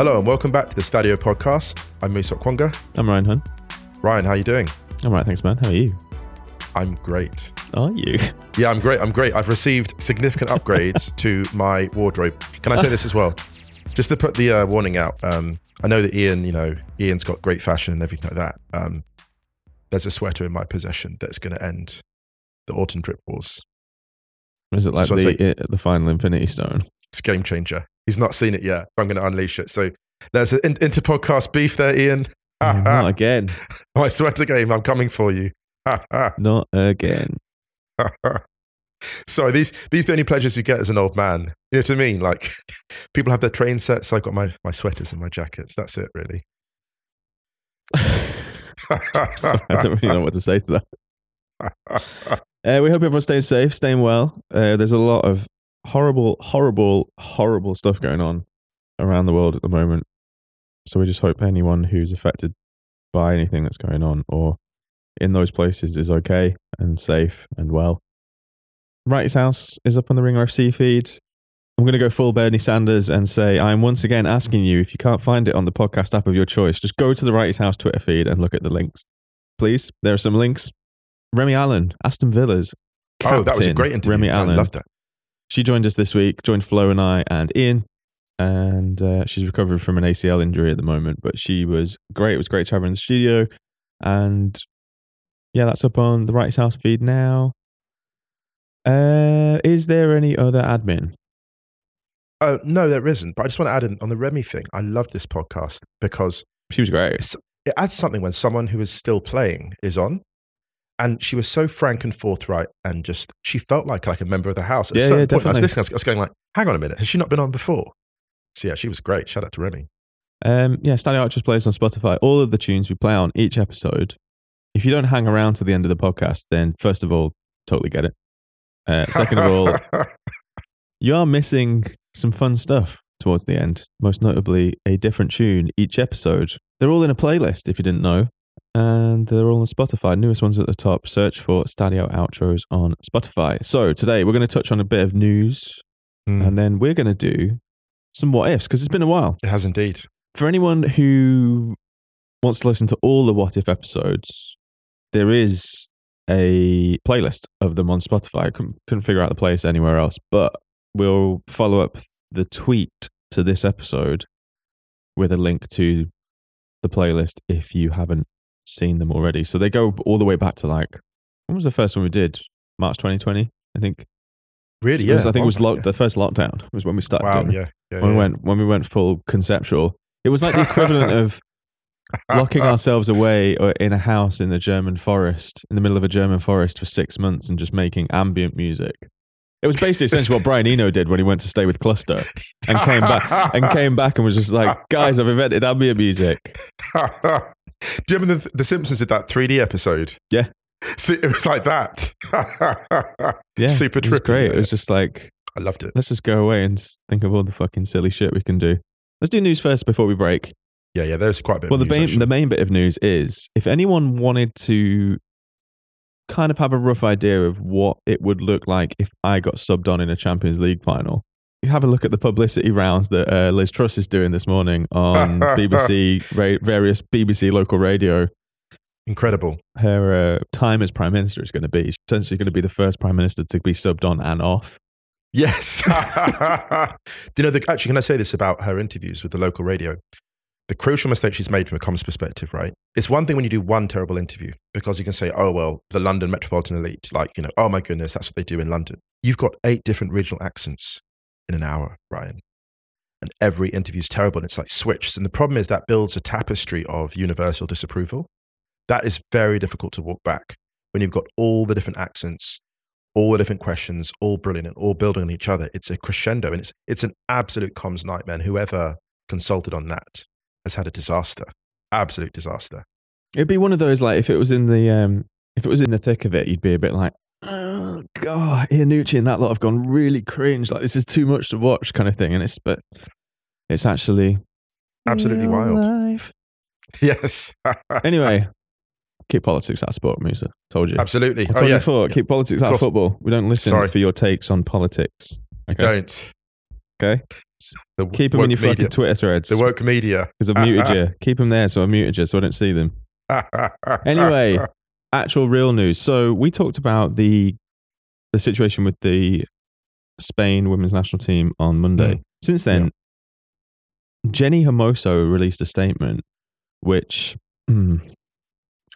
Hello and welcome back to the Stadio podcast. I'm Musa Okwonga. I'm Ryan Hunn. Ryan, how are you doing? I'm right, thanks, man. How are you? I'm great. Are you? Yeah, I'm great. I'm great. I've received significant upgrades to my wardrobe. Can I say this as well? Just to put the uh, warning out. Um, I know that Ian, you know, Ian's got great fashion and everything like that. Um, there's a sweater in my possession that's going to end the autumn drip wars. Is it like the it, the final Infinity Stone? It's game changer. He's not seen it yet. but I'm going to unleash it. So there's an inter podcast beef there, Ian. Not again. my sweater game. I'm coming for you. Not again. Sorry, these these are the only pleasures you get as an old man. You know what I mean? Like people have their train sets. I've got my, my sweaters and my jackets. That's it, really. Sorry, I don't really know what to say to that. Uh, we hope everyone's staying safe, staying well. Uh, there's a lot of horrible, horrible, horrible stuff going on around the world at the moment. So we just hope anyone who's affected by anything that's going on or in those places is okay and safe and well. Wrighty's House is up on the Ringer FC feed. I'm going to go full Bernie Sanders and say I'm once again asking you if you can't find it on the podcast app of your choice, just go to the Wrighty's House Twitter feed and look at the links. Please, there are some links. Remi Allen, Aston Villa's. oh, that was a great interview. Remi I Allen. love that. She joined us this week, joined Flo and I and Ian. And uh, she's recovering from an ACL injury at the moment, but she was great. It was great to have her in the studio. And yeah, that's up on the Wrighty's House feed now. Uh, is there any other admin? Uh, no, there isn't. But I just want to add in on the Remi thing. I love this podcast because She was great. it adds something when someone who is still playing is on. And she was so frank and forthright, and just she felt like like a member of the house. At a Yeah, certain yeah, point, I was listening. I was- I was going like, "Hang on a minute, has she not been on before?" So yeah, she was great. Shout out to Remi. Um, yeah, Stadio Outros plays on Spotify. All of the tunes we play on each episode. If you don't hang around to the end of the podcast, then first of all, totally get it. Uh, second of all, you are missing some fun stuff towards the end. Most notably, a different tune each episode. They're all in a playlist, if you didn't know, and they're all on Spotify. Newest ones at the top. Search for Stadio Outros on Spotify. So today we're going to touch on a bit of news, Mm, and then we're going to do some what ifs because it's been a while it has indeed. for anyone who wants to listen to all the What If episodes, there is a playlist of them on Spotify. I couldn't, couldn't figure out the place anywhere else, but we'll follow up the tweet to this episode with a link to the playlist if you haven't seen them already. So they go all the way back to like, when was the first one we did? March 2020, I think. Really, yeah. was- I think it was lock, the first lockdown was when we started Wow, doing yeah, yeah. when we went when we went full conceptual. It was like the equivalent of locking ourselves away or in a house in a German forest, in the middle of a German forest for six months and just making ambient music It was basically essentially what Brian Eno did when he went to stay with Cluster and came back and came back and was just like, guys, I've invented ambient music. Do you remember the, the Simpsons did that 3D episode? Yeah. So it was like that. Yeah, Super it was great. It was just like, I loved it. let's just go away and think of all the fucking silly shit we can do. Let's do news first before we break. Yeah, yeah. There's quite a bit. Well, of the news, main, actually. the main bit of news is if anyone wanted to kind of have a rough idea of what it would look like if I got subbed on in a Champions League final, you have a look at the publicity rounds that uh, Liz Truss is doing this morning on BBC, ra- various BBC local radio. incredible. Her uh, time as Prime Minister is going to be she's essentially going to be the first Prime Minister to be subbed on and off. Yes. Do you know? The, actually, can I say this about her interviews with the local radio? The crucial mistake she's made from a comms perspective, right? It's one thing when you do one terrible interview because you can say, "Oh well, the London Metropolitan Elite," like you know, "Oh my goodness, that's what they do in London." You've got eight different regional accents in an hour, Ryan, and every interview is terrible. And it's like switched, and the problem is that builds a tapestry of universal disapproval. That is very difficult to walk back when you've got all the different accents all the different questions, all brilliant and all building on each other. It's a crescendo and it's it's an absolute comms nightmare. And whoever consulted on that has had a disaster. Absolute disaster. It'd be one of those like if it was in the um, if it was in the thick of it, you'd be a bit like, oh god, Iannucci and that lot have gone really cringe. Like this is too much to watch, kind of thing. And it's but it's actually Absolutely wild. life. Yes. Anyway, keep politics out of sport, Musa. Told you. Absolutely. I Oh you yeah. before. Keep politics out of football. We don't listen Sorry. for your takes on politics. Okay. Don't. Okay. The Keep them in your fucking. Twitter threads. The woke media. Because I've muted you. Keep them there so I muted you so I don't see them. Anyway, actual real news. So we talked about the the situation with the Spain women's national team on Monday. Mm. Since then, Jenni Hermoso released a statement, which mm,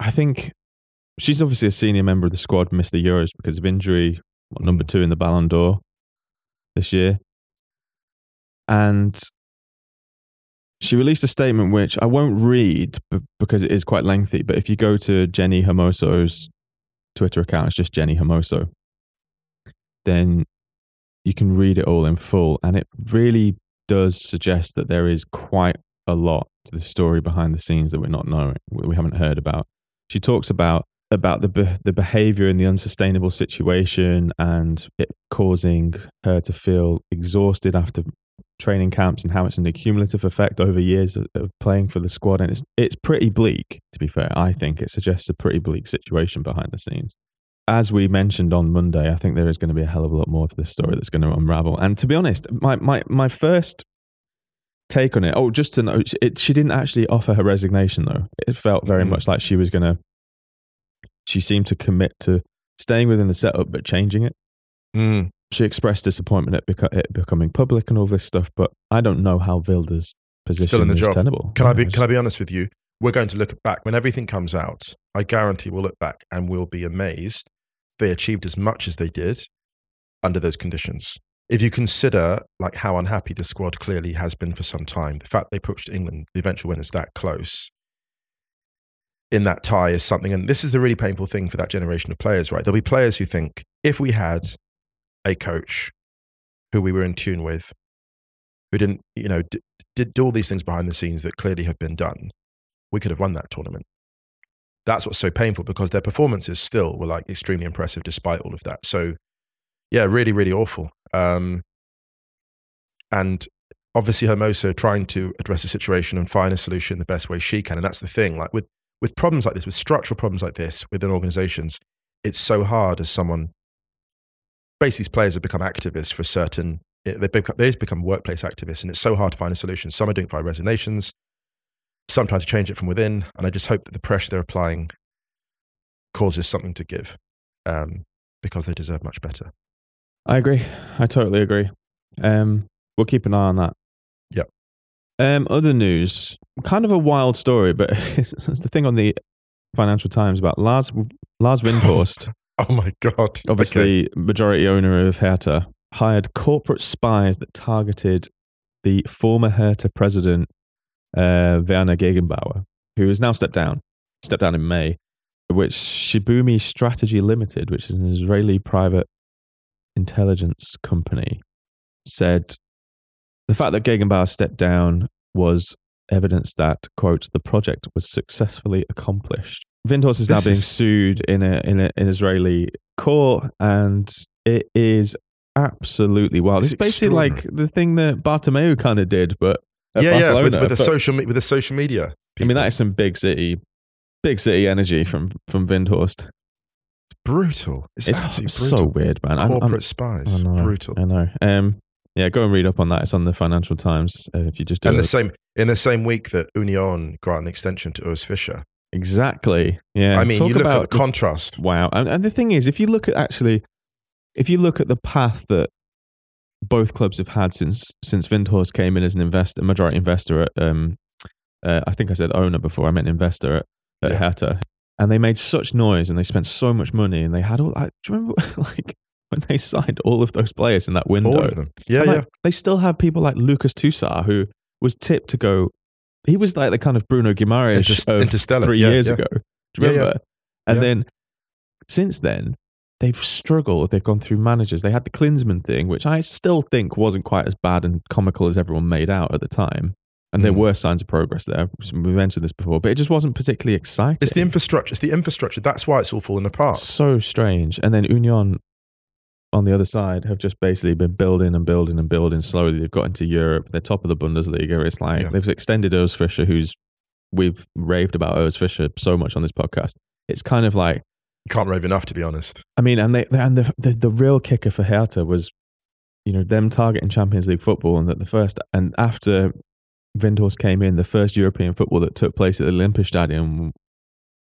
I think she's obviously a senior member of the squad, missed the Euros because of injury, what, number two in the Ballon d'Or this year. And she released a statement which I won't read b- because it is quite lengthy. But if you go to Jenni Hermoso's Twitter account, it's just Jenni Hermoso, then you can read it all in full. And it really does suggest that there is quite a lot to the story behind the scenes that we're not knowing, we haven't heard about. She talks about about the be- the behavior in the unsustainable situation and it causing her to feel exhausted after training camps and how it's an accumulative effect over years of, of playing for the squad and it's it's pretty bleak to be fair I think it suggests a pretty bleak situation behind the scenes as we mentioned on Monday I think there is going to be a hell of a lot more to this story that's going to unravel and to be honest my my my first take on it oh just to know it, she didn't actually offer her resignation though it felt very Mm. much like she was going to she seemed to commit to staying within the setup but changing it Mm. she expressed disappointment at beco- it becoming public and all this stuff, but I don't know how Vilda's position in the is job. tenable. Can I be can I be honest with you? We're going to look back when everything comes out. I guarantee we'll look back and we'll be amazed they achieved as much as they did under those conditions. If you consider like how unhappy the squad clearly has been for some time, the fact they pushed England, the eventual winners, that close in that tie is something. And this is the really painful thing for that generation of players, right? There'll be players who think if we had a coach who we were in tune with, who didn't, you know, did do all these things behind the scenes that clearly have been done, we could have won that tournament. That's what's so painful because their performances still were like extremely impressive despite all of that. So, yeah, really, really awful. Um, and obviously, Hermoso trying to address the situation and find a solution the best way she can. And that's the thing, like with with problems like this, with structural problems like this within organizations, it's so hard as someone. Basically, players have become activists for certain. They've become, they've become workplace activists, and it's so hard to find a solution. Some are doing it resignations, some trying change it from within. And I just hope that the pressure they're applying causes something to give, um, because they deserve much better. I agree. I totally agree. Um, we'll keep an eye on that. Yep. Um, other news, kind of a wild story, but it's, it's the thing on the Financial Times about Lars Lars Windhorst, Oh my god! Okay. obviously majority owner of Hertha, hired corporate spies that targeted the former Hertha president uh, Werner Gegenbauer, who has now stepped down. Stepped down in May, which Shibumi Strategy Limited, which is an Israeli private intelligence company said the fact that Gegenbauer stepped down was evidence that, quote, the project was successfully accomplished. Windhorst is now This being is- sued in, a, in a, an Israeli court, and it is absolutely wild. It's It's, basically like the thing that Bartomeu kind of did, but yeah, Barcelona. yeah, with, with the but- social with the social media. I mean, that is some big city, big city energy from from Windhorst. It's brutal. It's, It's absolutely so weird, man. I'm- I'm- Corporate spies, I know, brutal. I know. Um, yeah, go and read up on that. It's on the Financial Times. Uh, if you just do And it. the same in the same week that Union got an extension to Urs Fischer. exactly. Yeah. I mean, Talk you look at the contrast. Wow. And, and the thing is, if you look at actually, if you look at the path that both clubs have had since since Windhorst came in as an investor, majority investor at, um, uh, I think I said owner before. I meant investor at, at Yeah. Hertha, and they made such noise and they spent so much money and they had all. I, do you remember like when they signed all of those players in that window? All of them. Yeah, And, yeah. They still have people like Lucas Tousart who was tipped to go. He was like the kind of Bruno Guimaraes Interst- of three yeah, years yeah. ago. Do you remember? And then since then, they've struggled. They've gone through managers. They had the Klinsmann thing, which I still think wasn't quite as bad and comical as everyone made out at the time. And there Mm. were signs of progress there. We mentioned this before, but it just wasn't particularly exciting. It's the infrastructure. It's the infrastructure. That's why it's all falling apart. So strange. And then Union on the other side have just basically been building and building and building slowly. They've got into Europe. They're top of the Bundesliga. It's like Yeah. they've extended Urs Fischer, who's we've raved about Urs Fischer so much on this podcast. It's kind of like Can't rave enough, to be honest. I mean, and they and the the, the real kicker for Hertha was, you know, them targeting Champions League football, and that the first and after Windhorst came in, the first European football that took place at the Olympic Stadium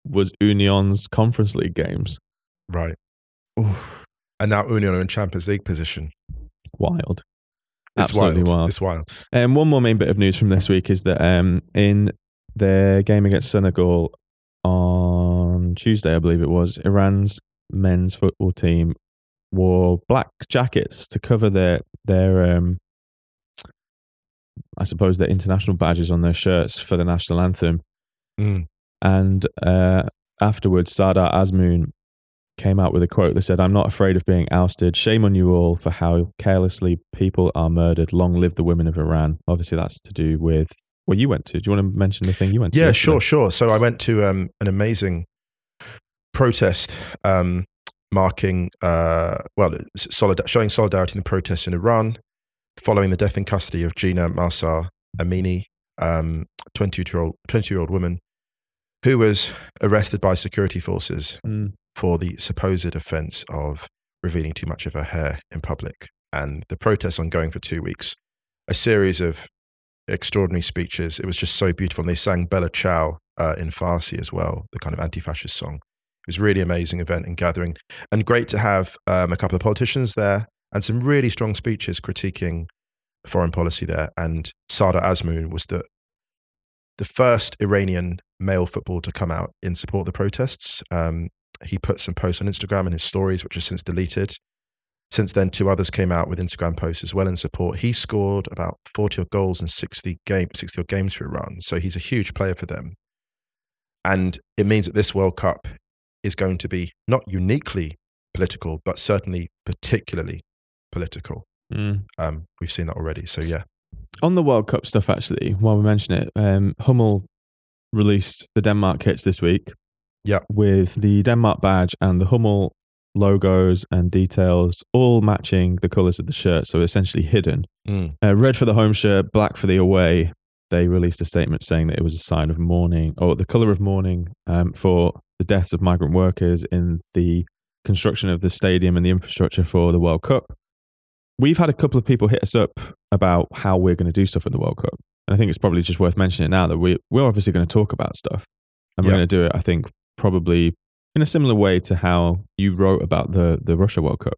was Union's Conference League games. Right. Oof, And now Union are in Champions League position. wild. It's Absolutely wild. wild. It's wild. And Um, one more main bit of news from this week is that um, in their game against Senegal on Tuesday, I believe it was, Iran's men's football team wore black jackets to cover their their um, I suppose their international badges on their shirts for the national anthem. Mm. And uh, afterwards, Sardar Azmoun came out with a quote that said, I'm not afraid of being ousted. Shame on you all for how carelessly people are murdered. Long live the women of Iran. Obviously, that's to do with what you went to. Do you want to mention the thing you went to? Yeah, sure, sure. So I went to um, an amazing protest um, marking, uh, well, solid- showing solidarity in the protests in Iran following the death in custody of Jina Mahsa Amini, um, 22-year-old 22-year-old woman who was arrested by security forces Mm. for the supposed offense of revealing too much of her hair in public. And the protests ongoing for two weeks. A series of extraordinary speeches. It was just so beautiful. And they sang Bella Ciao uh, in Farsi as well, the kind of anti fascist song. It was really amazing event and gathering. And great to have um, a couple of politicians there and some really strong speeches critiquing foreign policy there. And Sardar Azmoun was the, the first Iranian male footballer to come out in support of the protests. Um, he put some posts on Instagram and his stories, which are since deleted. Since then, two others came out with Instagram posts as well in support. He scored about 40 odd goals in 60, game, 60 games for Iran. So he's a huge player for them. And it means that this World Cup is going to be not uniquely political, but certainly particularly political. Mm. Um, we've seen that already. So, yeah. On the World Cup stuff, actually, while we mention it, um, Hummel released the Denmark kits this week. Yeah. With the Denmark badge and the Hummel logos and details all matching the colours of the shirt. So essentially hidden. Mm. Uh, red for the home shirt, black for the away. They released a statement saying that it was a sign of mourning, or the colour of mourning um, for the deaths of migrant workers in the construction of the stadium and the infrastructure for the World Cup. We've had a couple of people hit us up about how we're going to do stuff at the World Cup. And I think it's probably just worth mentioning now that we, we're obviously going to talk about stuff. And we're going to do it, I think, probably in a similar way to how you wrote about the, the Russia World Cup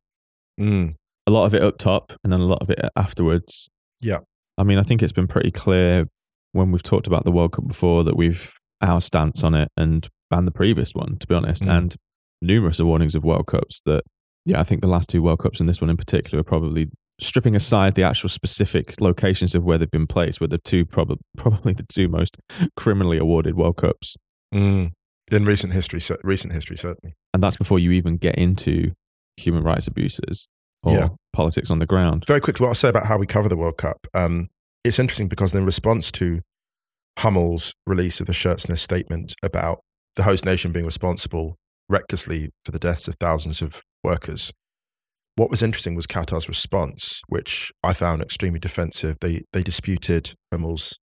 Mm. a lot of it up top and then a lot of it afterwards. Yeah. I mean, I think it's been pretty clear when we've talked about the World Cup before that we've our stance on it and and the previous one, to be honest, Mm. and numerous warnings of World Cups that yeah, I think the last two World Cups and this one in particular are probably stripping aside the actual specific locations of where they've been placed, were the two prob- probably the two most criminally awarded World Cups. Mm. In recent history, recent history, certainly. And that's before you even get into human rights abuses. or Yeah. politics on the ground. Very quickly, what I'll say about how we cover the World Cup. Um, it's interesting because in response to Hummel's release of the Shirtsness statement about the host nation being responsible recklessly for the deaths of thousands of workers, what was interesting was Qatar's response, which I found extremely defensive. They they disputed Hummel's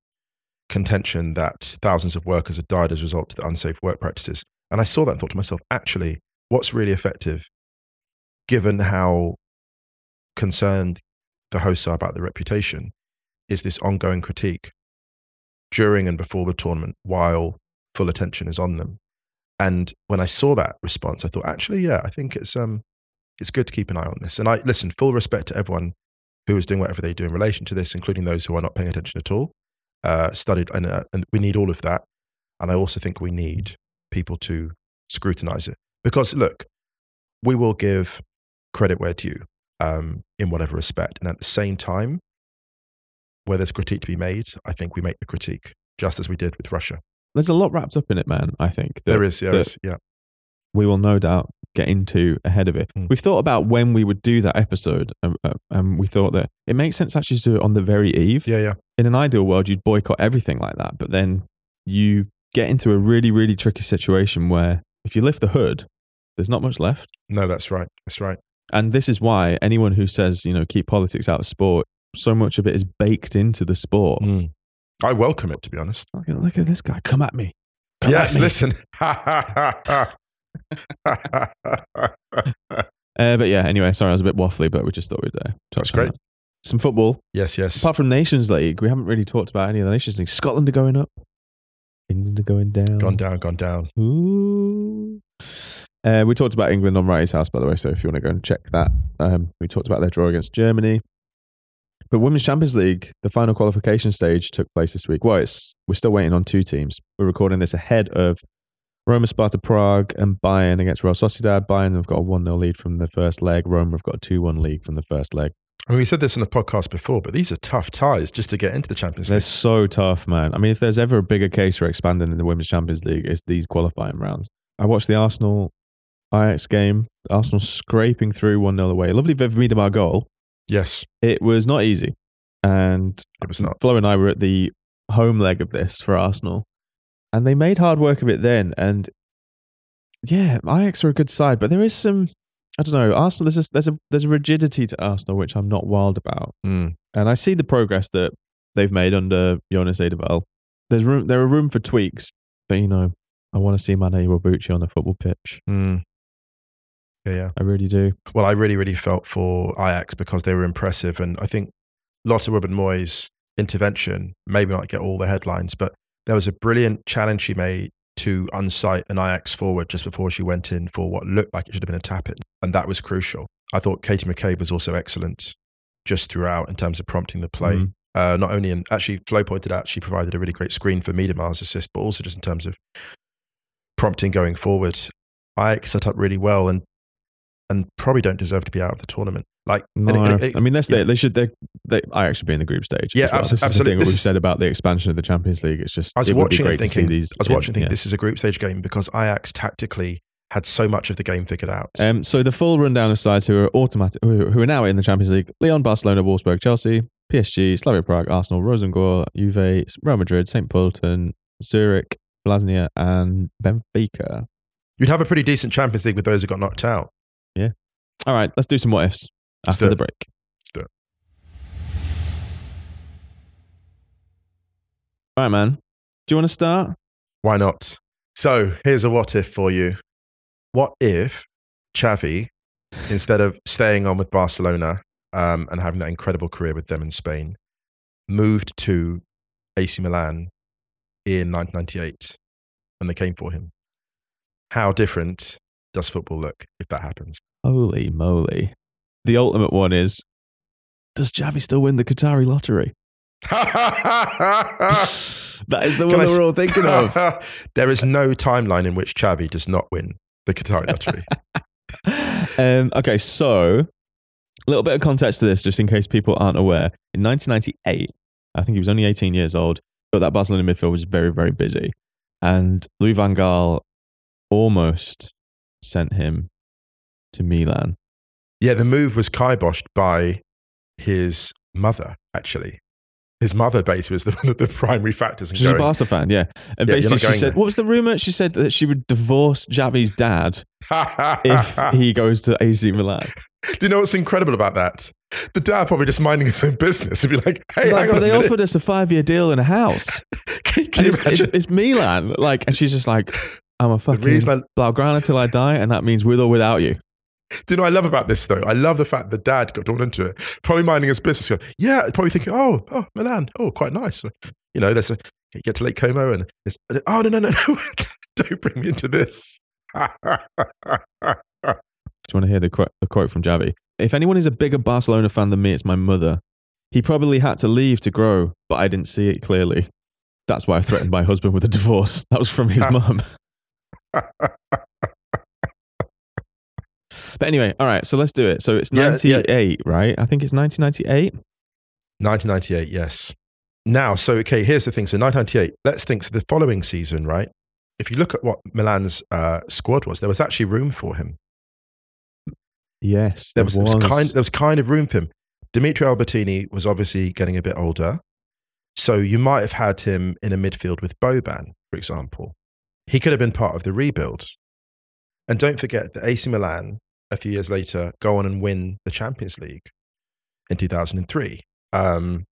contention that thousands of workers had died as a result of the unsafe work practices. And I saw that and thought to myself, actually, what's really effective, given how concerned the hosts are about their reputation, is this ongoing critique during and before the tournament while full attention is on them. And when I saw that response, I thought, actually, yeah, I think it's um, it's good to keep an eye on this. And I listen, full respect to everyone who is doing whatever they do in relation to this, including those who are not paying attention at all. Uh, studied, and, uh, and we need all of that. And I also think we need people to scrutinize it because, look, we will give credit where due um, in whatever respect, and at the same time, where there's critique to be made, I think we make the critique just as we did with Russia. There's a lot wrapped up in it, man. I think that- there is, there that is, yeah. we will no doubt get into ahead of it. Mm. We've thought about when we would do that episode, um, uh, and we thought that it makes sense actually to do it on the very eve. Yeah, yeah. In an ideal world, you'd boycott everything like that, but then you get into a really, really tricky situation where if you lift the hood, there's not much left. No, that's right. That's right. And this is why anyone who says, you know, keep politics out of sport, so much of it is baked into the sport. Mm. I welcome it, to be honest. Look, at, look at this guy. Come at me. Come yes, at me. listen. Uh, but yeah, anyway, sorry, I was a bit waffly, but we just thought we'd uh, That's great. that. Some football. yes, yes. Apart from Nations League, we haven't really talked about any of the Nations League. Scotland are going up. England are going down. Gone down, gone down. Ooh. Uh, we talked about England on Wrighty's House, by the way. So if you want to go and check that, um, we talked about their draw against Germany. But Women's Champions League, the final qualification stage took place this week. Well, it's, we're still waiting on two teams. We're recording this ahead of Roma, Sparta, Prague, and Bayern against Real Sociedad. Bayern have got a 1 0 lead from the first leg. Roma have got a 2 1 lead from the first leg. I mean, we said this in the podcast before, but these are tough ties just to get into the Champions League. They're so tough, man. I mean, if there's ever a bigger case for expanding in the Women's Champions League, it's these qualifying rounds. I watched the Arsenal Ajax game. Arsenal scraping through 1 0 away. Lovely Viv Miedema goal. Yes, It was not easy. And it was not. Flo and I were at the home leg of this for Arsenal, and they made hard work of it then. And yeah, Ajax are a good side, but there is some. I don't know. Arsenal, there's a, there's a there's a rigidity to Arsenal which I'm not wild about, Mm. and I see the progress that they've made under Jonas Eidevall. There's room. There are room for tweaks, but you know, I want to see Mana Iwabuchi on the football pitch. Mm. Yeah, yeah. I really do. Well, I really, really felt for Ajax because they were impressive. And I think Lotte Wubben-Moy's intervention maybe not get all the headlines, but there was a brilliant challenge she made to unsight an Ajax forward just before she went in for what looked like it should have been a tap in. And that was crucial. I thought Katie McCabe was also excellent just throughout in terms of prompting the play. Mhm. Uh, not only in, actually, Flo pointed out she provided a really great screen for Miedema's assist, but also just in terms of prompting going forward. Ajax set up really well and and probably don't deserve to be out of the tournament. Like, No, it- it- I mean, that's yeah. they should. They, they, I actually be in the group stage. Yeah, well. abso- This the absolutely. thing This we've is- said about the expansion of the Champions League. It's just I was it watching it thinking, to see these. I was in- watching thinking yeah. this is a group stage game because Ajax tactically had so much of the game figured out. Um, so the full rundown of sides who are automatic, who, who are now in the Champions League: Lyon, Barcelona, Wolfsburg, Chelsea, PSG, Slavia Prague, Arsenal, Rosengård, Juve, Real Madrid, St. Pölten, Zurich, Vllaznia, and Benfica. You'd have a pretty decent Champions League with those who got knocked out. All right, let's do some what ifs after the break. All right, man. Do you want to start? Why not? So here's a what if for you. What if Xavi, instead of staying on with Barcelona um, and having that incredible career with them in Spain, moved to AC Milan in 1998 and they came for him? How different does football look if that happens? Holy moly! The ultimate one is: Does Javi still win the Qatari lottery? That is the Can one I we're all thinking of. there is no timeline in which Xavi does not win the Qatari lottery. um, okay, so a little bit of context to this, just in case people aren't aware. In 1998, I think he was only 18 years old, but that Barcelona midfield was very, very busy. And Louis Van Gaal almost sent him to Milan. Yeah, the move was kiboshed by his mother, actually. His mother basically was the, the primary factors in She's a. Barca fan, yeah. And Yeah, basically, she said, there. "What was the rumor?" She said that she would divorce Javi's dad if he goes to AC Milan. Do you know what's incredible about that? The dad probably just minding his own business and be like, hey, like, but they minute. offered us a five-year deal and a house, Can, can and it's, it's, it's Milan. Like, and she's just like, "I'm a fucking blaugrana until I die, and that means with or without you." Do you know what I love about this though? I love the fact the dad got drawn into it, probably minding his business. Go, yeah, probably thinking, oh, oh, Milan, oh, quite nice. You know, there's a you get to Lake Como and there's, oh no no no no, don't bring me into this. Do you want to hear the quote, the quote from Javi? If anyone is a bigger Barcelona fan than me, it's my mother. He probably had to leave to grow, but I didn't see it clearly. That's why I threatened my husband with a divorce. That was from his mum. But anyway, all right, so let's do it. So it's Yeah, yeah. 98, right? I think it's 1998. 1998, yes. Now, so okay, here's the thing. So 1998. Let's think. So the following season, right? If you look at what Milan's uh, squad was, there was actually room for him. Yes, There was, there was kind there was kind of room for him. Dimitri Albertini was obviously getting a bit older, so you might have had him in a midfield with Boban, for example. He could have been part of the rebuild. And don't forget that AC Milan, a few years later, go on and win the Champions League in 2003. Um,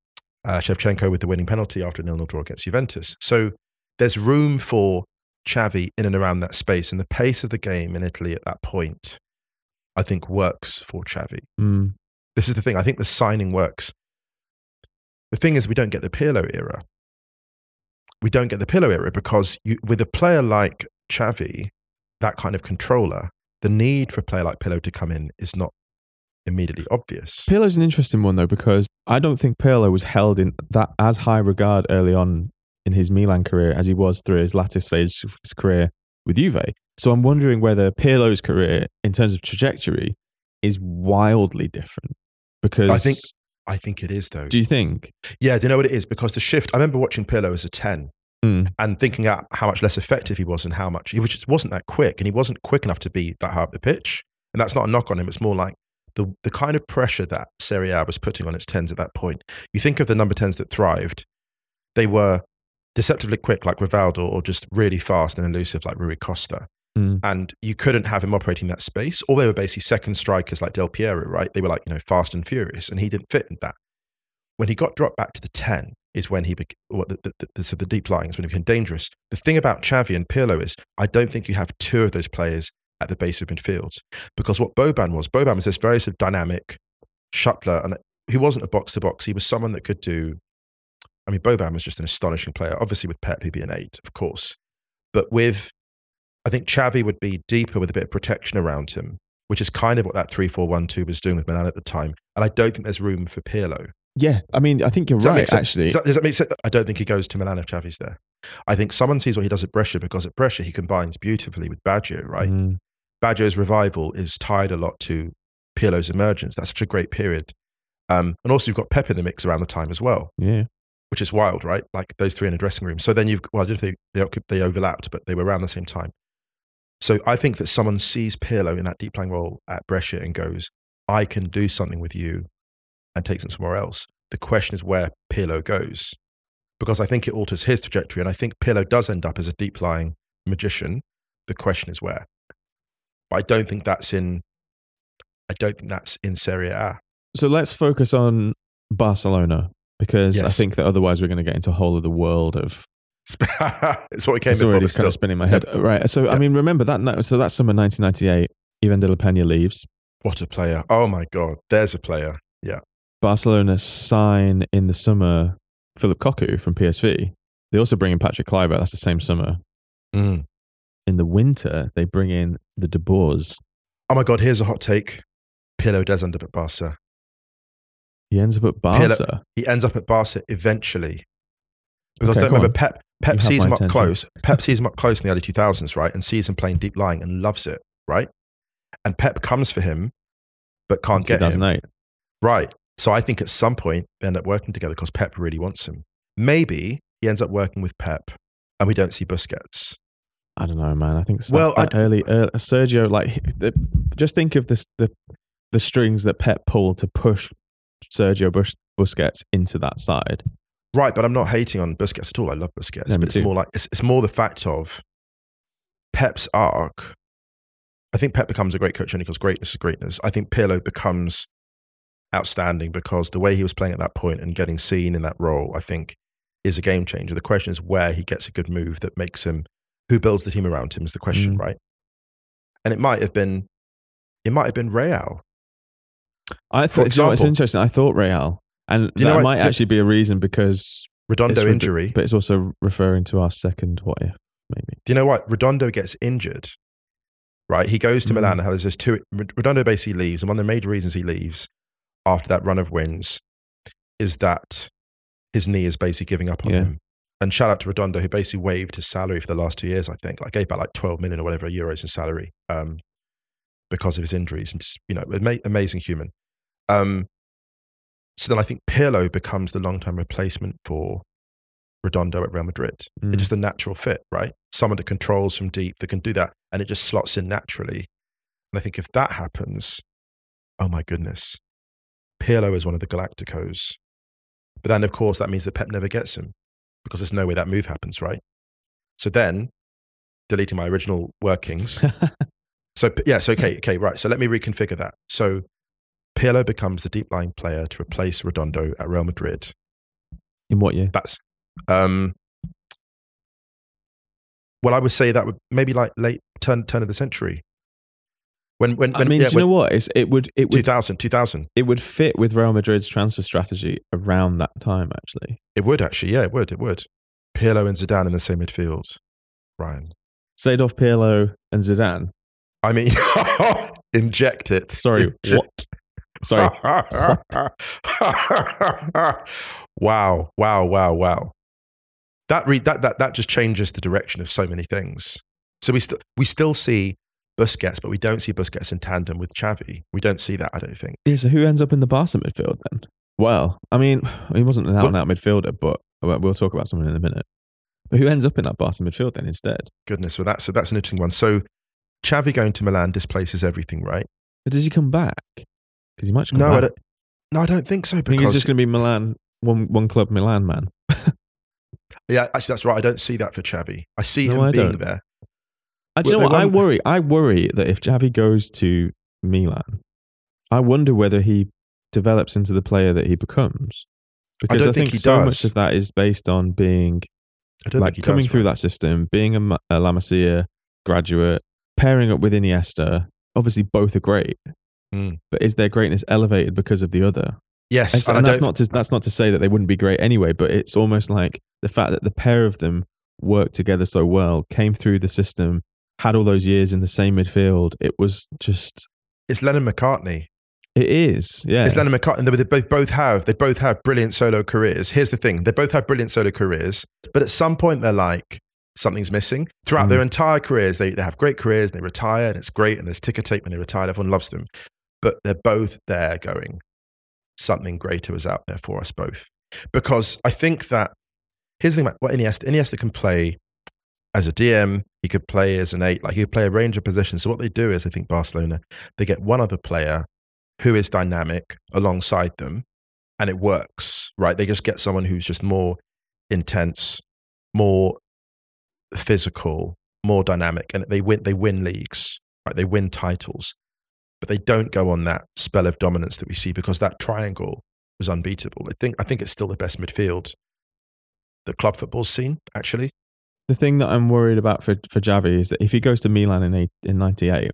uh, Shevchenko with the winning penalty after a nil-nil draw against Juventus. So there's room for Xavi in and around that space, and the pace of the game in Italy at that point, I think, works for Xavi. Mm, This is the thing. I think the signing works. The thing is, we don't get the Pirlo era. We don't get the Pirlo era because you, with a player like Xavi, that kind of controller, the need for a player like Pirlo to come in is not immediately obvious. Pirlo's an interesting one though because I don't think Pirlo was held in that as high regard early on in his Milan career as he was through his latter stage of his career with Juve. So I'm wondering whether Pirlo's career, in terms of trajectory, is wildly different. Because I think- I think it is though. do you think? yeah, do you know what it is? Because the shift. I remember watching Pirlo as a ten Mm, and thinking out how much less effective he was and how much he was, just wasn't that quick, and he wasn't quick enough to be that high up the pitch. And that's not a knock on him. It's more like the the kind of pressure that Serie A was putting on its tens at that point. You think of the number tens that thrived; they were deceptively quick, like Rivaldo, or just really fast and elusive, like Rui Costa. mm, And you couldn't have him operating that space. Or they were basically second strikers like Del Piero, right? They were like you know fast and furious, and he didn't fit in that. When he got dropped back to the ten, is when he became well, the, the, the, so the deep lying is when he became dangerous. The thing about Xavi and Pirlo is I don't think you have two of those players at the base of midfield because what Boban was, Boban was this very sort of dynamic shuttler, and he wasn't a box to box. He was someone that could do. I mean, Boban was just an astonishing player. Obviously, with Pep, he'd be an eight, of course, but with I think Xavi would be deeper with a bit of protection around him, which is kind of what that three-four-one-two was doing with Milan at the time. And I don't think there's room for Pirlo. Yeah, I mean, I think you're Does right. Actually, Does that, does that make sense? I don't think he goes to Milan if Xavi's there. I think someone sees what he does at Brescia because at Brescia he combines beautifully with Baggio, right? Mm, Baggio's revival is tied a lot to Pirlo's emergence. That's such a great period. Um, and also you've got Pep in the mix around the time as well, yeah, which is wild, right? Like those three in a dressing room. So then you've, well, I don't think they, they overlapped, but they were around the same time. So I think that someone sees Pirlo in that deep playing role at Brescia and goes, I can do something with you and takes him somewhere else. The question is where Pirlo goes. Because I think it alters his trajectory. And I think Pirlo does end up as a deep lying magician. The question is where. But I don't think that's in I don't think that's in Serie A. So let's focus on Barcelona because I think that otherwise we're going to get into a whole other world of it's what we came it's before. already kind of spinning my head. Right. So I mean, remember that. So that summer 1998, Ivan de la Pena leaves. What a player. Oh my God. There's a player. Yeah. Barcelona sign in the summer Phillip Cocu from PSV. They also bring in Patrick Kluivert. That's the same summer. Mm. In the winter, they bring in the De Boers. Oh my God. Here's a hot take. Pirlo does end up at Barca. He ends up at Barca. He ends up at Barca eventually. Because Okay, don't remember, on. Pep, Pep You sees him up close. Pep sees him up close in the early 2000s, right? And sees him playing deep lying and loves it, right? And Pep comes for him, but can't get him. 2008. Right. So I think at some point they end up working together because Pep really wants him. Maybe he ends up working with Pep and we don't see Busquets. I don't know, man. I think it's Well, that I- early uh, Sergio. Like, the, just think of this: the the strings that Pep pulled to push Sergio Bus- Busquets into that side. Right, but I'm not hating on Busquets at all. I love Busquets. But it's too. more like it's, it's more the fact of Pep's arc. I think Pep becomes a great coach only because greatness is greatness. I think Pirlo becomes outstanding because the way he was playing at that point and getting seen in that role, I think, is a game changer. The question is where he gets a good move that makes him, who builds the team around him is the question, Mm. right? And it might have been, it might have been Real. I thought, you know, it's interesting. I thought Real, and You know that what? might The- actually be a reason because Redondo re- injury. but it's also referring to our second what if, maybe. Do you know what? Redondo gets injured, right? He goes to Mm. Milan and has this two. Redondo basically leaves, and one of the major reasons he leaves after that run of wins is that his knee is basically giving up on Yeah. him. And shout out to Redondo, who basically waived his salary for the last two years. I think, like gave back like twelve million or whatever euros in salary um, because of his injuries. And just, you know, ama- amazing human. Um, so then I think Pirlo becomes the long-term replacement for Redondo at Real Madrid. Mm. It's just a natural fit, right? Someone that controls from deep, that can do that, and it just slots in naturally. And I think if that happens, oh my goodness, Pirlo is one of the Galacticos. But then, of course, that means that Pep never gets him because there's no way that move happens, right? So then, deleting my original workings. so p- yes, okay, okay, right. So let me reconfigure that. So Pirlo becomes the deep line player to replace Redondo at Real Madrid. In what year? That's um well I would say that would maybe like late turn turn of the century. When when, I mean, yeah, do you know what? It's, it would it would 2000 2000 it would fit with Real Madrid's transfer strategy around that time. Actually, it would actually yeah it would it would Pirlo and Zidane in the same midfield Ryan Sadov, Pirlo, and Zidane. I mean inject it Sorry, Inject- what? Sorry, wow wow wow wow that re- that that that just changes the direction of so many things so we still we still see Busquets but we don't see Busquets in tandem with Xavi we don't see that I don't think Yeah, so who ends up in the Barca midfield then? Well, I mean, he wasn't an out and out midfielder, but well, talk about someone in a minute. But who ends up in that Barca midfield then instead? goodness well that's that's an interesting one so Xavi going to Milan displaces everything right But does he come back? Because he might come no I back. don't no I don't think so I think he's just going to be Milan, one one club Milan man. yeah actually that's right I don't see that for Xavi I see No, him I being don't. there I, do you know what? I worry. I worry that if Javi goes to Milan, I wonder whether he develops into the player that he becomes. Because I, don't think think, so does. much of that is based on being I don't like think coming does, through right? that system, being a, a La Masia graduate, pairing up with Iniesta. Obviously, both are great, Mm. but is their greatness elevated because of the other? yes And, and I that's not to that's not to say that they wouldn't be great anyway, but it's almost like the fact that the pair of them worked together so well, came through the system, had all those years in the same midfield. It was just it's Lennon McCartney it is, yeah. It's Lennon McCartney. They both, both have they both have brilliant solo careers. Here's the thing: they both have brilliant solo careers, but at some point they're like something's missing. Throughout Mm. their entire careers, they, they have great careers. and They retire, and it's great. And there's ticker tape when they retire. Everyone loves them, but they're both there going. Something greater is out there for us both, because I think that here's the thing about what Iniesta. Iniesta can play as a DM. He could play as an eight. Like he could play a range of positions. So what they do is, I think Barcelona they get one other player who is dynamic alongside them and it works, right? They just get someone who's just more intense, more physical, more dynamic, and they win, they win leagues, right? They win titles, but they don't go on that spell of dominance that we see because that triangle was unbeatable. I think, I think it's still the best midfield that club football's seen, actually. The thing that I'm worried about for for Javi is that if he goes to Milan in eight, in '98,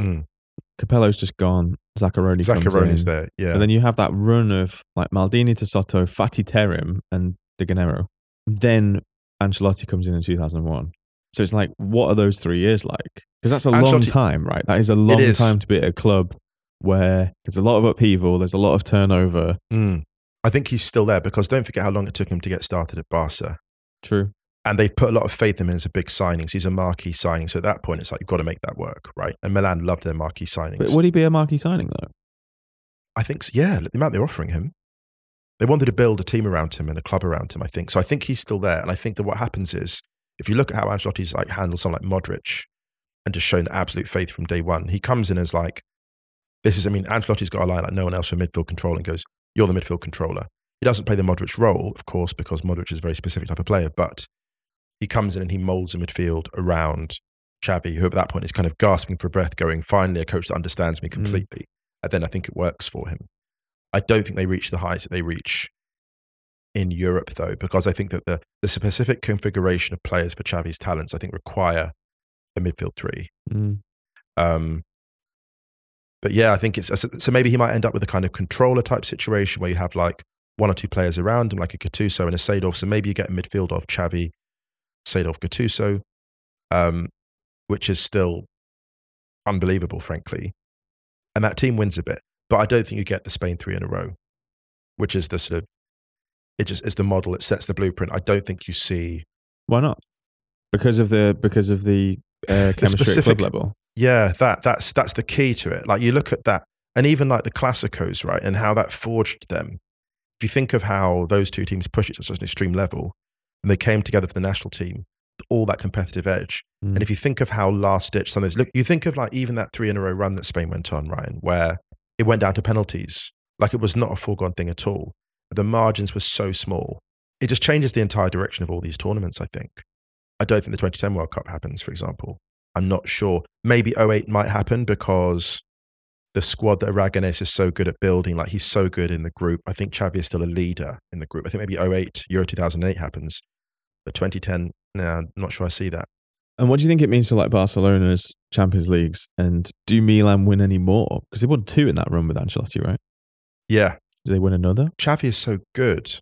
Mm. Capello's just gone. Zaccheroni comes Zaccheroni's there, yeah. and then you have that run of like Maldini to Soto, Fatih Terim, and De Gennaro. Then Ancelotti comes in in 2001. So it's like, what are those three years like? Because that's a long time, right? That is a long is. time to be at a club where there's a lot of upheaval, there's a lot of turnover. Mm. I think he's still there because don't forget how long it took him to get started at Barca. True. And they've put a lot of faith in him as a big signing. So he's a marquee signing. So at that point, it's like you've got to make that work, right? And Milan loved their marquee signings. But would he be a marquee signing though? I think, so, yeah, the amount they're offering him. They wanted to build a team around him and a club around him, I think. So I think he's still there. And I think that what happens is, if you look at how Ancelotti's like handled someone like Modric and just shown absolute faith from day one, he comes in as like This is, I mean, Ancelotti's got a line like no one else for midfield control and goes, "You're the midfield controller." He doesn't play the Modric role, of course, because Modric is a very specific type of player, but he comes in and he molds a midfield around Xavi, who at that point is kind of gasping for breath, going, finally, a coach that understands me Mm. completely. And then I think it works for him. I don't think they reach the heights that they reach in Europe, though, because I think that the, the specific configuration of players for Xavi's talents, I think, require a midfield three. Mm. Um, but yeah, I think it's so maybe he might end up with a kind of controller type situation where you have like one or two players around him, like a Gattuso and a Seedorf. So maybe you get a midfield of Xavi, Seedorf, Gattuso, um, which is still unbelievable, frankly. And that team wins a bit, but I don't think you get the Spain three in a row, which is the sort of it just is the model. It sets the blueprint. I don't think you see. Why not? Because of the because of the uh, chemistry at specific- club level. Yeah, that that's that's the key to it. Like you look at that, and even like the Classicos, right, and how that forged them. If you think of how those two teams push it to such an extreme level, and they came together for the national team, all that competitive edge. Mm. And if you think of how last ditch some of those look, you think of like even that three in a row run that Spain went on, Ryan, where it went down to penalties. Like it was not a foregone thing at all. The margins were so small. It just changes the entire direction of all these tournaments, I think. I don't think the 2010 World Cup happens, for example. I'm not sure. Maybe 08 might happen because the squad that Aragonés is so good at building, like he's so good in the group. I think Xavi is still a leader in the group. I think maybe 08, Euro 2008 happens. But 2010, no, I'm not sure I see that. And what do you think it means for like Barcelona's Champions Leagues? And do Milan win any more? Because they won two in that run with Ancelotti, right? Yeah, Do they win another? Xavi is so good.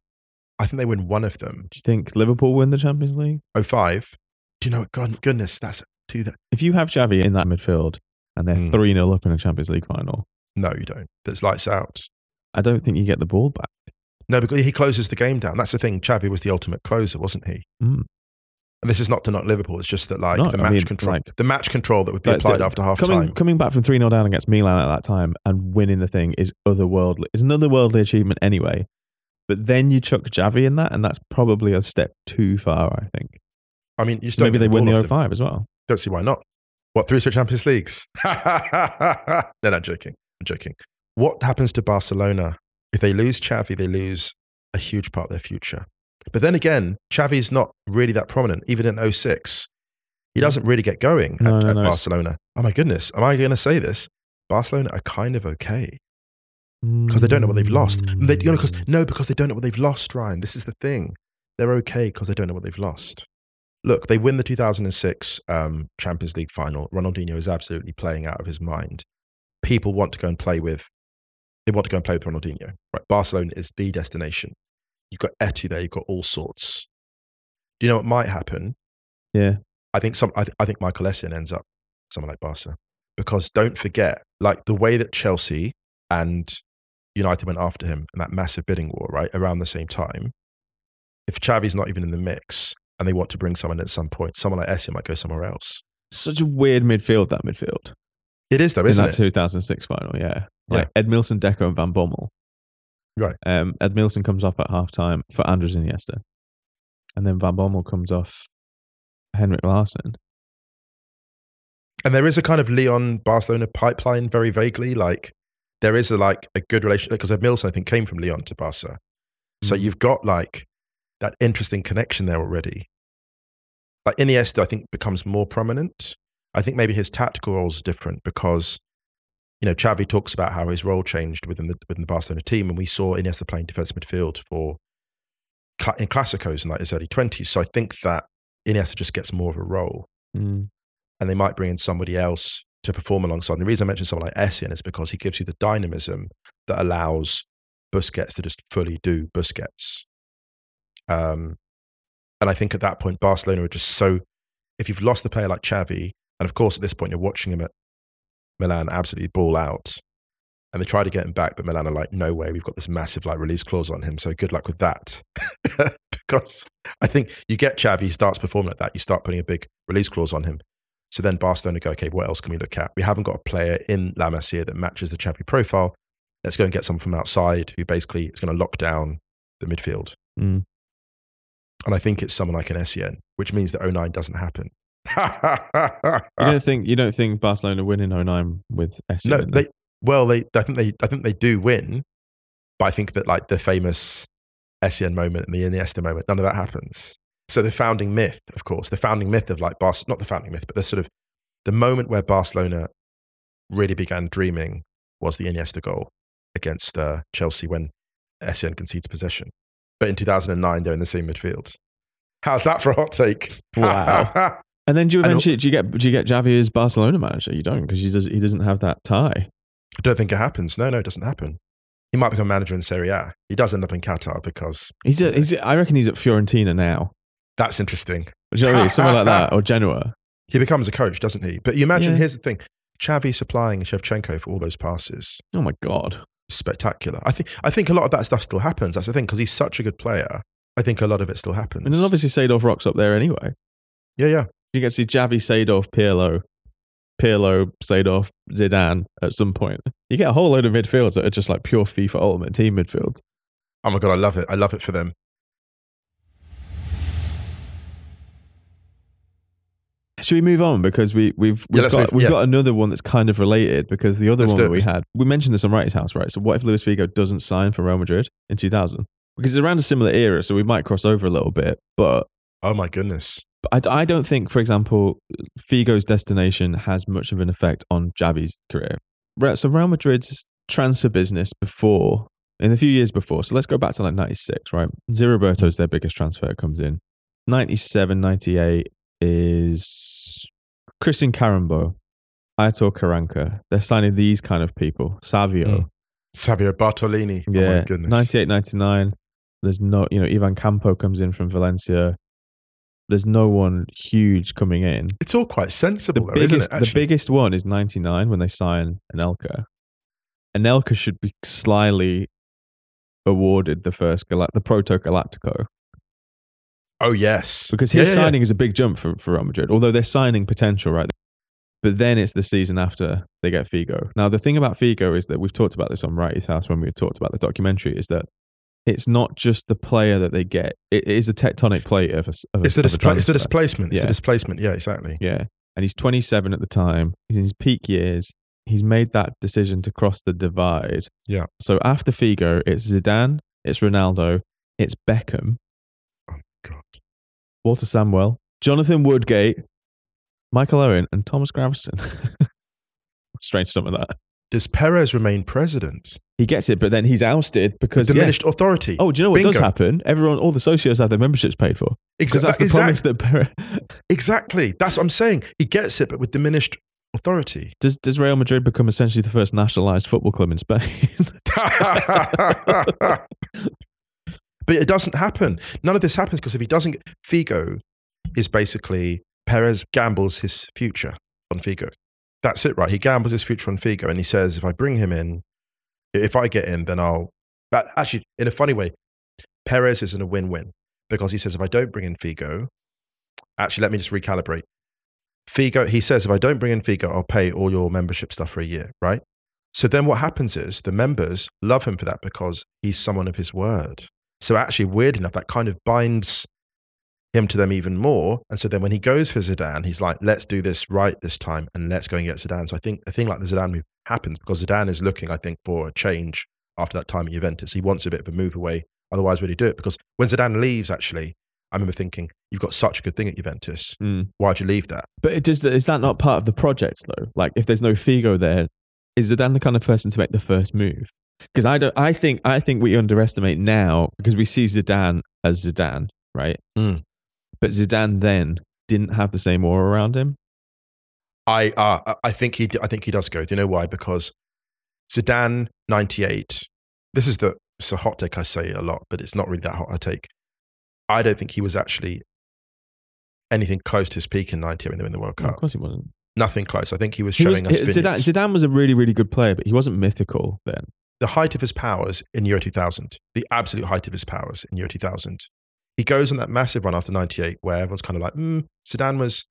I think they win one of them. Do you think Liverpool win the Champions League? Oh five. Do you know what? God, goodness, that's two that. If you have Xavi in that midfield and they're Mm. 3 0 up in a Champions League final, No, you don't. That's lights out. I don't think you get the ball back. No, because he closes the game down. That's the thing. Xavi was the ultimate closer, wasn't he? Mm. And this is not to knock Liverpool. It's just that like No, the I match mean, control, like- the match control that would be applied the- after half coming, time. Coming back from 3 0 down against Milan at that time and winning the thing is otherworldly. It's an otherworldly achievement anyway. But then you chuck Xavi in that, and that's probably a step too far, I think. I mean, you still maybe they win the off 05 as well. Don't see why not. What three straight Champions Leagues? no, no, joking. I'm joking. What happens to Barcelona if they lose Xavi? They lose a huge part of their future. But then again, Xavi's not really that prominent, even in 06. He doesn't really get going at, No, no, at no, it's- Barcelona. Oh my goodness, am I going to say this? Barcelona are kind of okay because they don't know what they've lost. They, you know, Mm. because no, because they don't know what they've lost. Ryan, this is the thing. They're okay because they don't know what they've lost. Look, they win the 2006 um, Champions League final. Ronaldinho is absolutely playing out of his mind. People want to go and play with. They want to go and play with Ronaldinho. Right, Barcelona is the destination. You've got Eto'o there. You've got all sorts. Do you know what might happen? Yeah. I think some. I, th- I think Michael Essien ends up someone like Barca because don't forget, like the way that Chelsea and United went after him in that massive bidding war, right around the same time. If Xavi's not even in the mix and they want to bring someone at some point, someone like Essien might go somewhere else. Such a weird midfield, that midfield. It is though, in isn't that it? 2006 final, yeah. Like Edmilson, Deco, and Van Bommel. Right. Um, Edmilson comes off at half time for Andres Iniesta. And then Van Bommel comes off Henrik Larsson. And there is a kind of Lyon Barcelona pipeline, very vaguely. Like there is a like a good relationship because Edmilson, I think, came from Lyon to Barca. So Mm. you've got like that interesting connection there already. Like Iniesta, I think becomes more prominent. I think maybe his tactical role is different because you know Xavi talks about how his role changed within the within the Barcelona team, and we saw Iniesta playing defense midfield for in Classicos in like his early twenties. So I think that Iniesta just gets more of a role Mm. and they might bring in somebody else to perform alongside. And the reason I mention someone like Essien is because he gives you the dynamism that allows Busquets to just fully do Busquets. Um, and I think at that point, Barcelona are just so. If you've lost the player like Xavi, and of course at this point you're watching him at Milan absolutely ball out, and they try to get him back, but Milan are like, no way, we've got this massive like release clause on him, so good luck with that. because I think you get Xavi, he starts performing like that, you start putting a big release clause on him. So then Barcelona go, okay, what else can we look at? We haven't got a player in La Masia that matches the Xavi profile. Let's go and get someone from outside who basically is going to lock down the midfield. Mm. And I think it's someone like an Essien, which means that 09 doesn't happen. You don't think you don't think Barcelona win in 09 with Essien? no, they, Well, they I think they I think they do win, but I think that like the famous Essien moment and the Iniesta moment, none of that happens. So the founding myth, of course, the founding myth of like Bar- not the founding myth, but the sort of the moment where Barcelona really began dreaming was the Iniesta goal against uh, Chelsea when Essien concedes possession. But in 2009, they're in the same midfield. How's that for a hot take? Wow. And then do you eventually do you get do you get Xavi as Barcelona manager? You don't because he does he doesn't have that tie. I don't think it happens. No, no, it doesn't happen. He might become manager in Serie A. He does end up in Qatar because He's, a, he's a, I reckon he's at Fiorentina now. that's interesting. Do you know what I mean? Somewhere like that or Genoa. He becomes a coach, doesn't he? But you imagine, Yeah. here's the thing Xavi supplying Shevchenko for all those passes. Oh my god. Spectacular. I think, I think a lot of that stuff still happens. That's the thing, because he's such a good player. I think a lot of it still happens. And then obviously Seedorf rocks up there anyway. yeah, yeah. You get to see Xavi, Seedorf, Pirlo, Pirlo, Seedorf, Zidane at some point. You get a whole load of midfields that are just like pure FIFA Ultimate Team midfields. Oh my God, I love it. I love it for them. Should we move on because we we've we've let's got move- we've yeah. got another one that's kind of related because the other Let's one that we had we mentioned this on Wrighty's House right so what if Luis Figo doesn't sign for Real Madrid in 2000 because it's around a similar era so we might cross over a little bit but Oh my goodness. But I, I don't think, for example, Figo's destination has much of an effect on Xavi's career. So Real Madrid's transfer business before, in the few years before, so let's go back to like 96, right? Zé Roberto's their biggest transfer comes in. 97, 98 is Christian Karembeu, Aitor Karanka. They're signing these kind of people. Savio. Mm. Savio Bortolini. Oh Yeah. my goodness. 98, 99. There's no, you know, Ivan Campo comes in from Valencia. There's no one huge coming in. It's all quite The sensible, though, biggest, isn't it? the biggest one is 99 when they sign Anelka. Anelka should be slyly awarded the first Gal- the Proto Galactico oh, yes. because his yeah, yeah. signing is a big jump for, for Real Madrid. Although they're signing potential, right? But then it's the season after they get Figo. Now the thing about Figo is that we've talked about this on Wrighty's House when we talked about the documentary. Is that it's not just the player that they get; it is a tectonic plate of a. Of a It's the, a displa- it's the displacement. It's Yeah. the displacement. Yeah, exactly. Yeah. And he's 27 at the time. He's in his peak years. He's made that decision to cross the divide. Yeah. So after Figo, it's Zidane, it's Ronaldo, it's Beckham, Oh God. Walter Samuel, Jonathan Woodgate, Michael Owen, and Thomas Gravesen. Strange some of that. Does Perez remain president? He gets it, but then he's ousted because yeah. Diminished authority. Oh, do you know what does happen? Everyone, all the socios have their memberships paid for because that's the Exact- promise that Perez. Exactly. That's what I'm saying. He gets it, but with diminished authority. Does does Real Madrid become essentially the first nationalized football club in Spain? but it doesn't happen. None of this happens because if he doesn't, Figo is basically Perez gambles his future on Figo. That's it, right? He gambles his future on Figo, and he says, if I bring him in, if I get in, then I'll. But actually, in a funny way, Perez is in a win-win because he says, if I don't bring in Figo, actually, let me just recalibrate. Figo, he says, if I don't bring in Figo, I'll pay all your membership stuff for a year, right? So then what happens is the members love him for that because he's someone of his word. So actually, weird enough, that kind of binds him to them even more. And so then when he goes for Zidane, he's like, let's do this right this time and let's go and get Zidane. So I think a thing like the Zidane move happens because Zidane is looking, I think, for a change after that time at Juventus. He wants a bit of a move away. Otherwise, would he do it? Because when Zidane leaves, actually, I remember thinking, you've got such a good thing at Juventus. Mm. Why'd you leave that? But it does, is that not part of the project though? Like if there's no Figo there, is Zidane the kind of person to make the first move? Because I don't. I think I think we underestimate now because we see Zidane as Zidane, right? Mm. But Zidane then didn't have the same aura around him. I uh, I think he I think he does go. Do you know why? Because Zidane ninety eight. This is the it's a hot take I say a lot, but it's not really that hot a take. I don't think he was actually anything close to his peak in ninety eight when they were in the World No, Cup. of course he wasn't. Nothing close. I think he was He showing was, us Zidane. Zidane was a really really good player, but he wasn't mythical then. the height of his powers in Euro 2000, the absolute height of his powers in Euro 2000. He goes on that massive run after 98 where everyone's kind of like, mm, Zidane was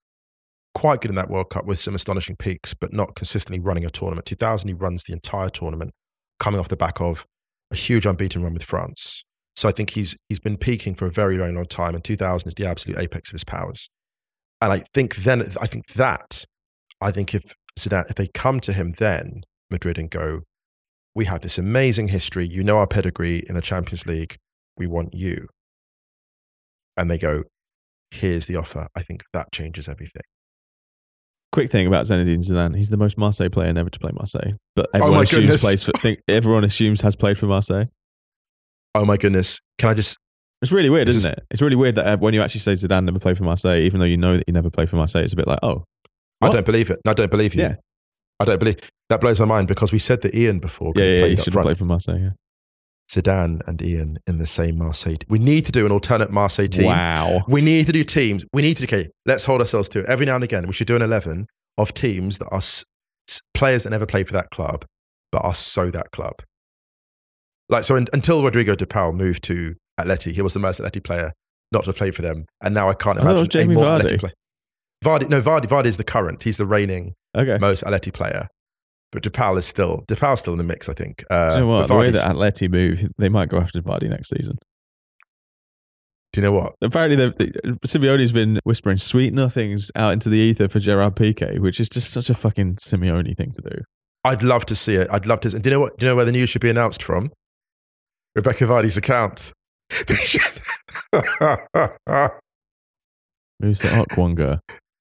quite good in that World Cup with some astonishing peaks, but not consistently running a tournament. 2000, he runs the entire tournament coming off the back of a huge unbeaten run with France. So I think he's, he's been peaking for a very, very long time. And 2000 is the absolute apex of his powers. And I think then, I think that, I think if Zidane, if they come to him then, Madrid and go, "We have this amazing history. You know our pedigree in the Champions League. We want you." And they go, "Here's the offer." I think that changes everything. Quick thing about Zinedine Zidane: he's the most Marseille player never to play Marseille, but Oh everyone my assumes goodness. plays for. Think, everyone assumes has played for Marseille. Oh my goodness! Can I just? It's really weird, isn't it? It's really weird that uh, when you actually say Zidane never played for Marseille, even though you know that he never played for Marseille, it's a bit like, oh, I don't believe it. I don't believe you. Yeah. I don't believe that blows my mind because we said that Ian before yeah, yeah, he should played for Marseille. Yeah. Zidane and Ian in the same Marseille. We need to do an alternate Marseille team. Wow. We need to do teams. We need to, okay, let's hold ourselves to it. Every now and again, we should do an 11 of teams that are s- players that never played for that club, but are so that club. Like, so un- until Rodrigo de Paul moved to Atleti, he was the most Atleti player not to play for them. And now I can't I imagine was Jamie a more Vardy. Atleti player. Vardy, no, Vardy, Vardy is the current. He's the reigning Okay. most Atleti player. But DePaul is still, De Paul's still in the mix, I think. Uh, you know what? The way that Atleti move, they might go after Vardy next season. do you know what? Apparently, they've- they, Simeone's been whispering sweet nothings out into the ether for Gerard Piqué, which is just such a fucking Simeone thing to do. I'd love to see it. I'd love to. And Do you know what? Do you know where the news should be announced from? Rebecca Vardy's account. Musa Okwonga.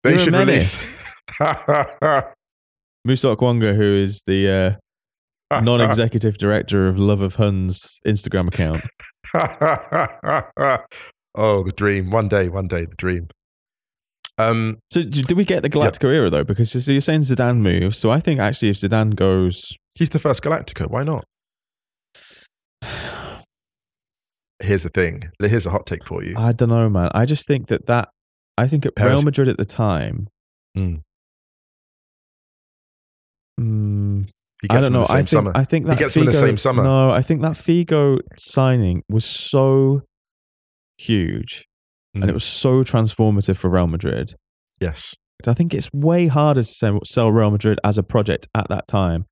they You're should release. Musa Okwonga, who is the uh, non-executive director of Love of Huns Instagram account. oh, the dream. One day, one day, the dream. Um, So, do, we get the Galactico era though? Because so you're saying Zidane moves. So I think actually, if Zidane goes, he's the first Galactica. Why not? Here's the thing. Here's a hot take for you. I don't know, man. I just think that that I think at Paris- Real Madrid at the time. Mm. Mm, He I don't know. the same I think summer. I think that gets him the same summer. No, I think that Figo signing was so huge Mm. and it was so transformative for Real Madrid. yes. I think it's way harder to sell, Real Madrid as a project at that time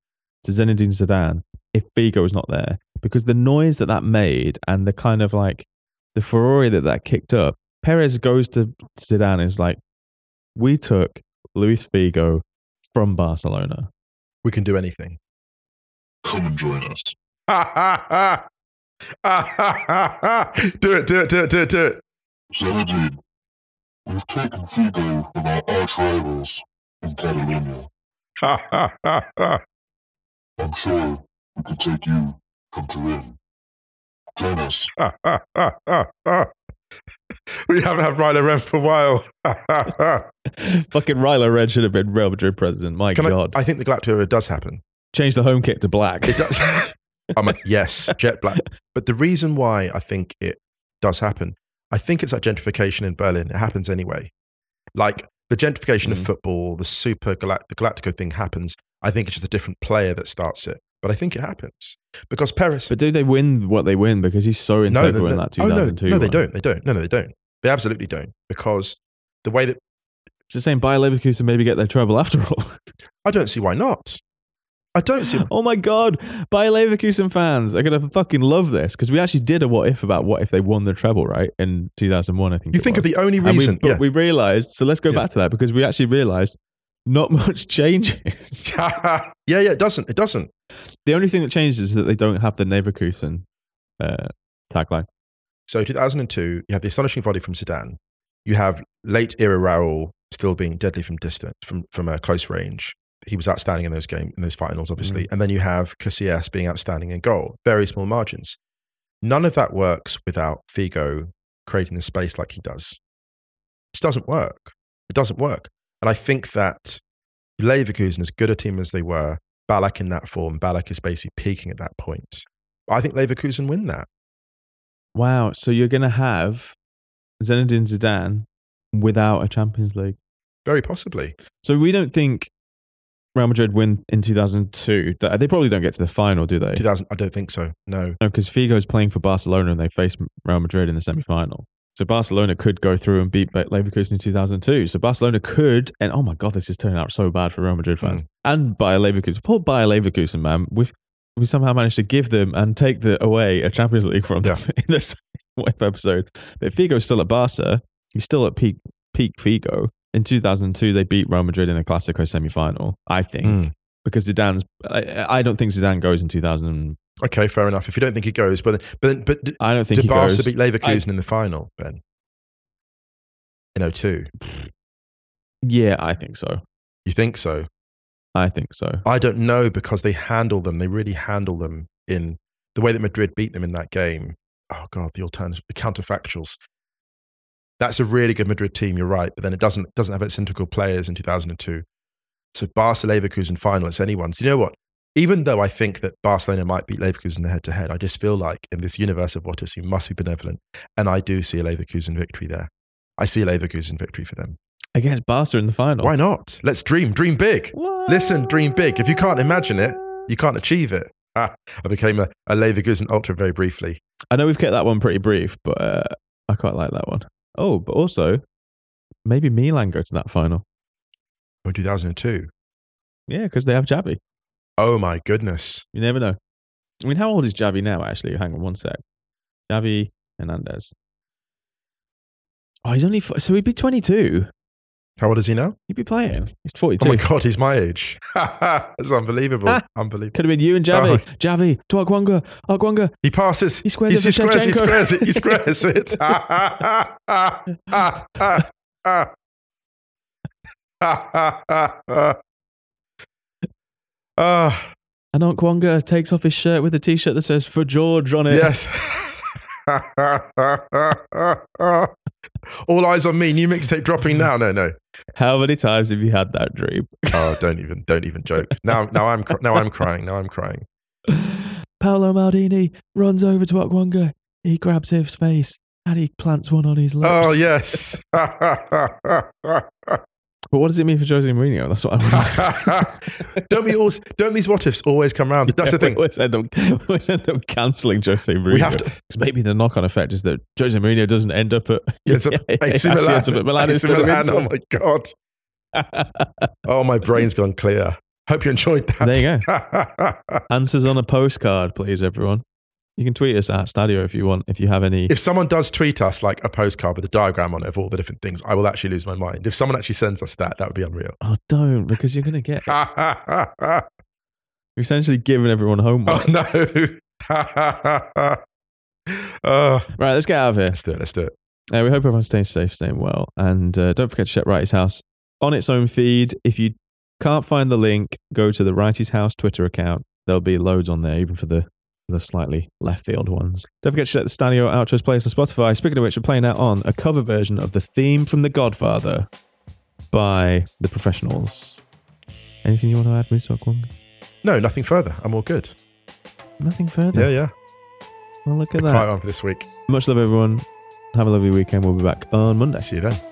to Zinedine Zidane if Figo was not there because the noise that that made and the kind of like the furore that that kicked up. Perez goes to Zidane and is like, we took Luis Figo from Barcelona. We can do anything. Come and join us. Ha ha Do it, do it, do it, do it, do it. Zinedine, we've taken Figo from our arch rivals in Catalonia. Ha ha ha. I'm sure we could take you from Turin. Join us. we haven't had Ryler Rev for a while. Fucking Rylo Red should have been Real Madrid president. My Can I, God. I think the Galactica does happen. Change the home kit to black. It does. I'm like, yes, jet black. But the reason why I think it does happen, I think it's like gentrification in Berlin. It happens anyway. Like the gentrification of Mm. football, the super Galact- the Galactico thing happens. I think it's just a different player that starts it. But I think it happens because Paris. But do they win what they win because he's so no, integral they- in that oh, no, 2002? no, they run? don't. They don't. No, no, they don't. They absolutely don't because the way that It's the same. Bayer Leverkusen maybe get their treble after all. I don't see why not. I don't see. oh my god, Bayer Leverkusen fans are gonna fucking love this because we actually did a what if about what if they won the treble right in 2001. I think You think of the only we, reason? but yeah. we realized. So let's go Yeah. back to that because we actually realized not much changes. yeah, yeah. It doesn't. It doesn't. the only thing that changes is that they don't have the Leverkusen uh, tagline. So 2002, you have the astonishing volley from Zidane. You have late era Raul still being deadly from distance, from from a close range. He was outstanding in those games, in those finals, obviously. And then you have Casillas being outstanding in goal, very small margins. None of that works without Figo creating the space like he does. It just doesn't work. It doesn't work. And I think that Leverkusen, as good a team as they were, Ballack in that form, Ballack is basically peaking at that point. I think Leverkusen win that. Wow. So you're gonna have Zinedine Zidane without a Champions League. Very possibly. So we don't think Real Madrid win in 2002. They probably don't get to the final, do they? 2000, I don't think so. No. No, because Figo is playing for Barcelona and they face Real Madrid in the semi-final. So Barcelona could go through and beat Be- Leverkusen in 2002. So Barcelona could, and oh my god, this is turning out so bad for Real Madrid fans and Bayer Leverkusen. Poor Bayer Leverkusen, man. We've we somehow managed to give them and take the away a Champions League from them in this episode. But Figo's still at Barca. He's still at peak peak Figo. In 2002, they beat Real Madrid in a Clasico semi-final. I think. Mm. because Zidane's. I, I don't think Zidane goes in 2000. Okay, fair enough. If you don't think he goes, but but but I don't think did he Barca goes. beat Leverkusen in the final, Ben? In 02. Yeah, I think so. You think so? I think so. I don't know because they handle them. They really handle them in the way that Madrid beat them in that game. Oh God, the alternative, the counterfactuals. That's a really good Madrid team. You're right, but then it doesn't doesn't have its integral players in 2002. So Barca Leverkusen final, it's anyone's. You know what? Even though I think that Barcelona might beat Leverkusen the head to head, I just feel like in this universe of what ifs, you must be benevolent, and I do see a Leverkusen victory there. I see a Leverkusen victory for them. Against Barca in the final. Why not? Let's dream, dream big. Listen, dream big. If you can't imagine it, you can't achieve it. Ah, I became a, a Leverkusen ultra very briefly. I know we've kept that one pretty brief, but uh, I quite like that one. Oh, but also maybe Milan go to that final. In 2002. Yeah, because they have Xavi. Oh my goodness. You never know. I mean, how old is Xavi now? Actually, hang on one sec. Xavi Hernandez. Oh, he's only so he'd be twenty two. How old is he now? He'd be playing. He's forty Oh two. my God, he's my age. That's unbelievable. Unbelievable. Could have been you and Xavi. Oh. Xavi to Okwonga. Okwonga. He passes. He squares it he for squares, he squares it. He squares it. Ah, ah, ah, ah, ah. And Okwonga takes off his shirt with a t-shirt that says "For George" on it. Yes. All eyes on me. New mixtape dropping now. No, no. How many times have you had that dream? Oh, don't even, don't even joke. Now, now I'm, cr- now I'm crying. Now I'm crying. Paolo Maldini runs over to Okwonga. He grabs his face and he plants one on his lips. Oh yes. But what does it mean for Jose Mourinho? That's what I want. don't we always? Don't these what ifs always come round? That's the We thing. always end up, we always end up cancelling Jose Mourinho. We have to. 'Cause maybe the knock-on effect is that Jose Mourinho doesn't end up at It's a, he AC actually Milan. ends up at Milan AC Milan. Oh my god. Oh, my brain's gone clear. Hope you enjoyed that. There you go. Answers on a postcard, please, everyone. You can tweet us at Stadio if you want. If you have any, if someone does tweet us like a postcard with a diagram on it of all the different things, I will actually lose my mind. If someone actually sends us that, that would be unreal. oh, don't because you're gonna get. You're essentially giving everyone homework. Oh no. oh, Right, let's get out of here. let's do it. Let's do it. Uh, we hope everyone's staying safe, staying well, and uh, don't forget to check Wrighty's House on its own feed. If you can't find the link, go to the Wrighty's House Twitter account. There'll be loads on there, even for the the slightly left field ones. Don't forget to check the Stadio Outros playlist on Spotify. Speaking of which, we're playing out on a cover version of the theme from The Godfather by The Professionals. Anything you want to add, Musa Kwong? No, nothing further. I'm all good. Nothing further. Yeah, yeah. Well, look at that. one for this week. Much love, everyone. Have a lovely weekend. We'll be back on Monday. See you then.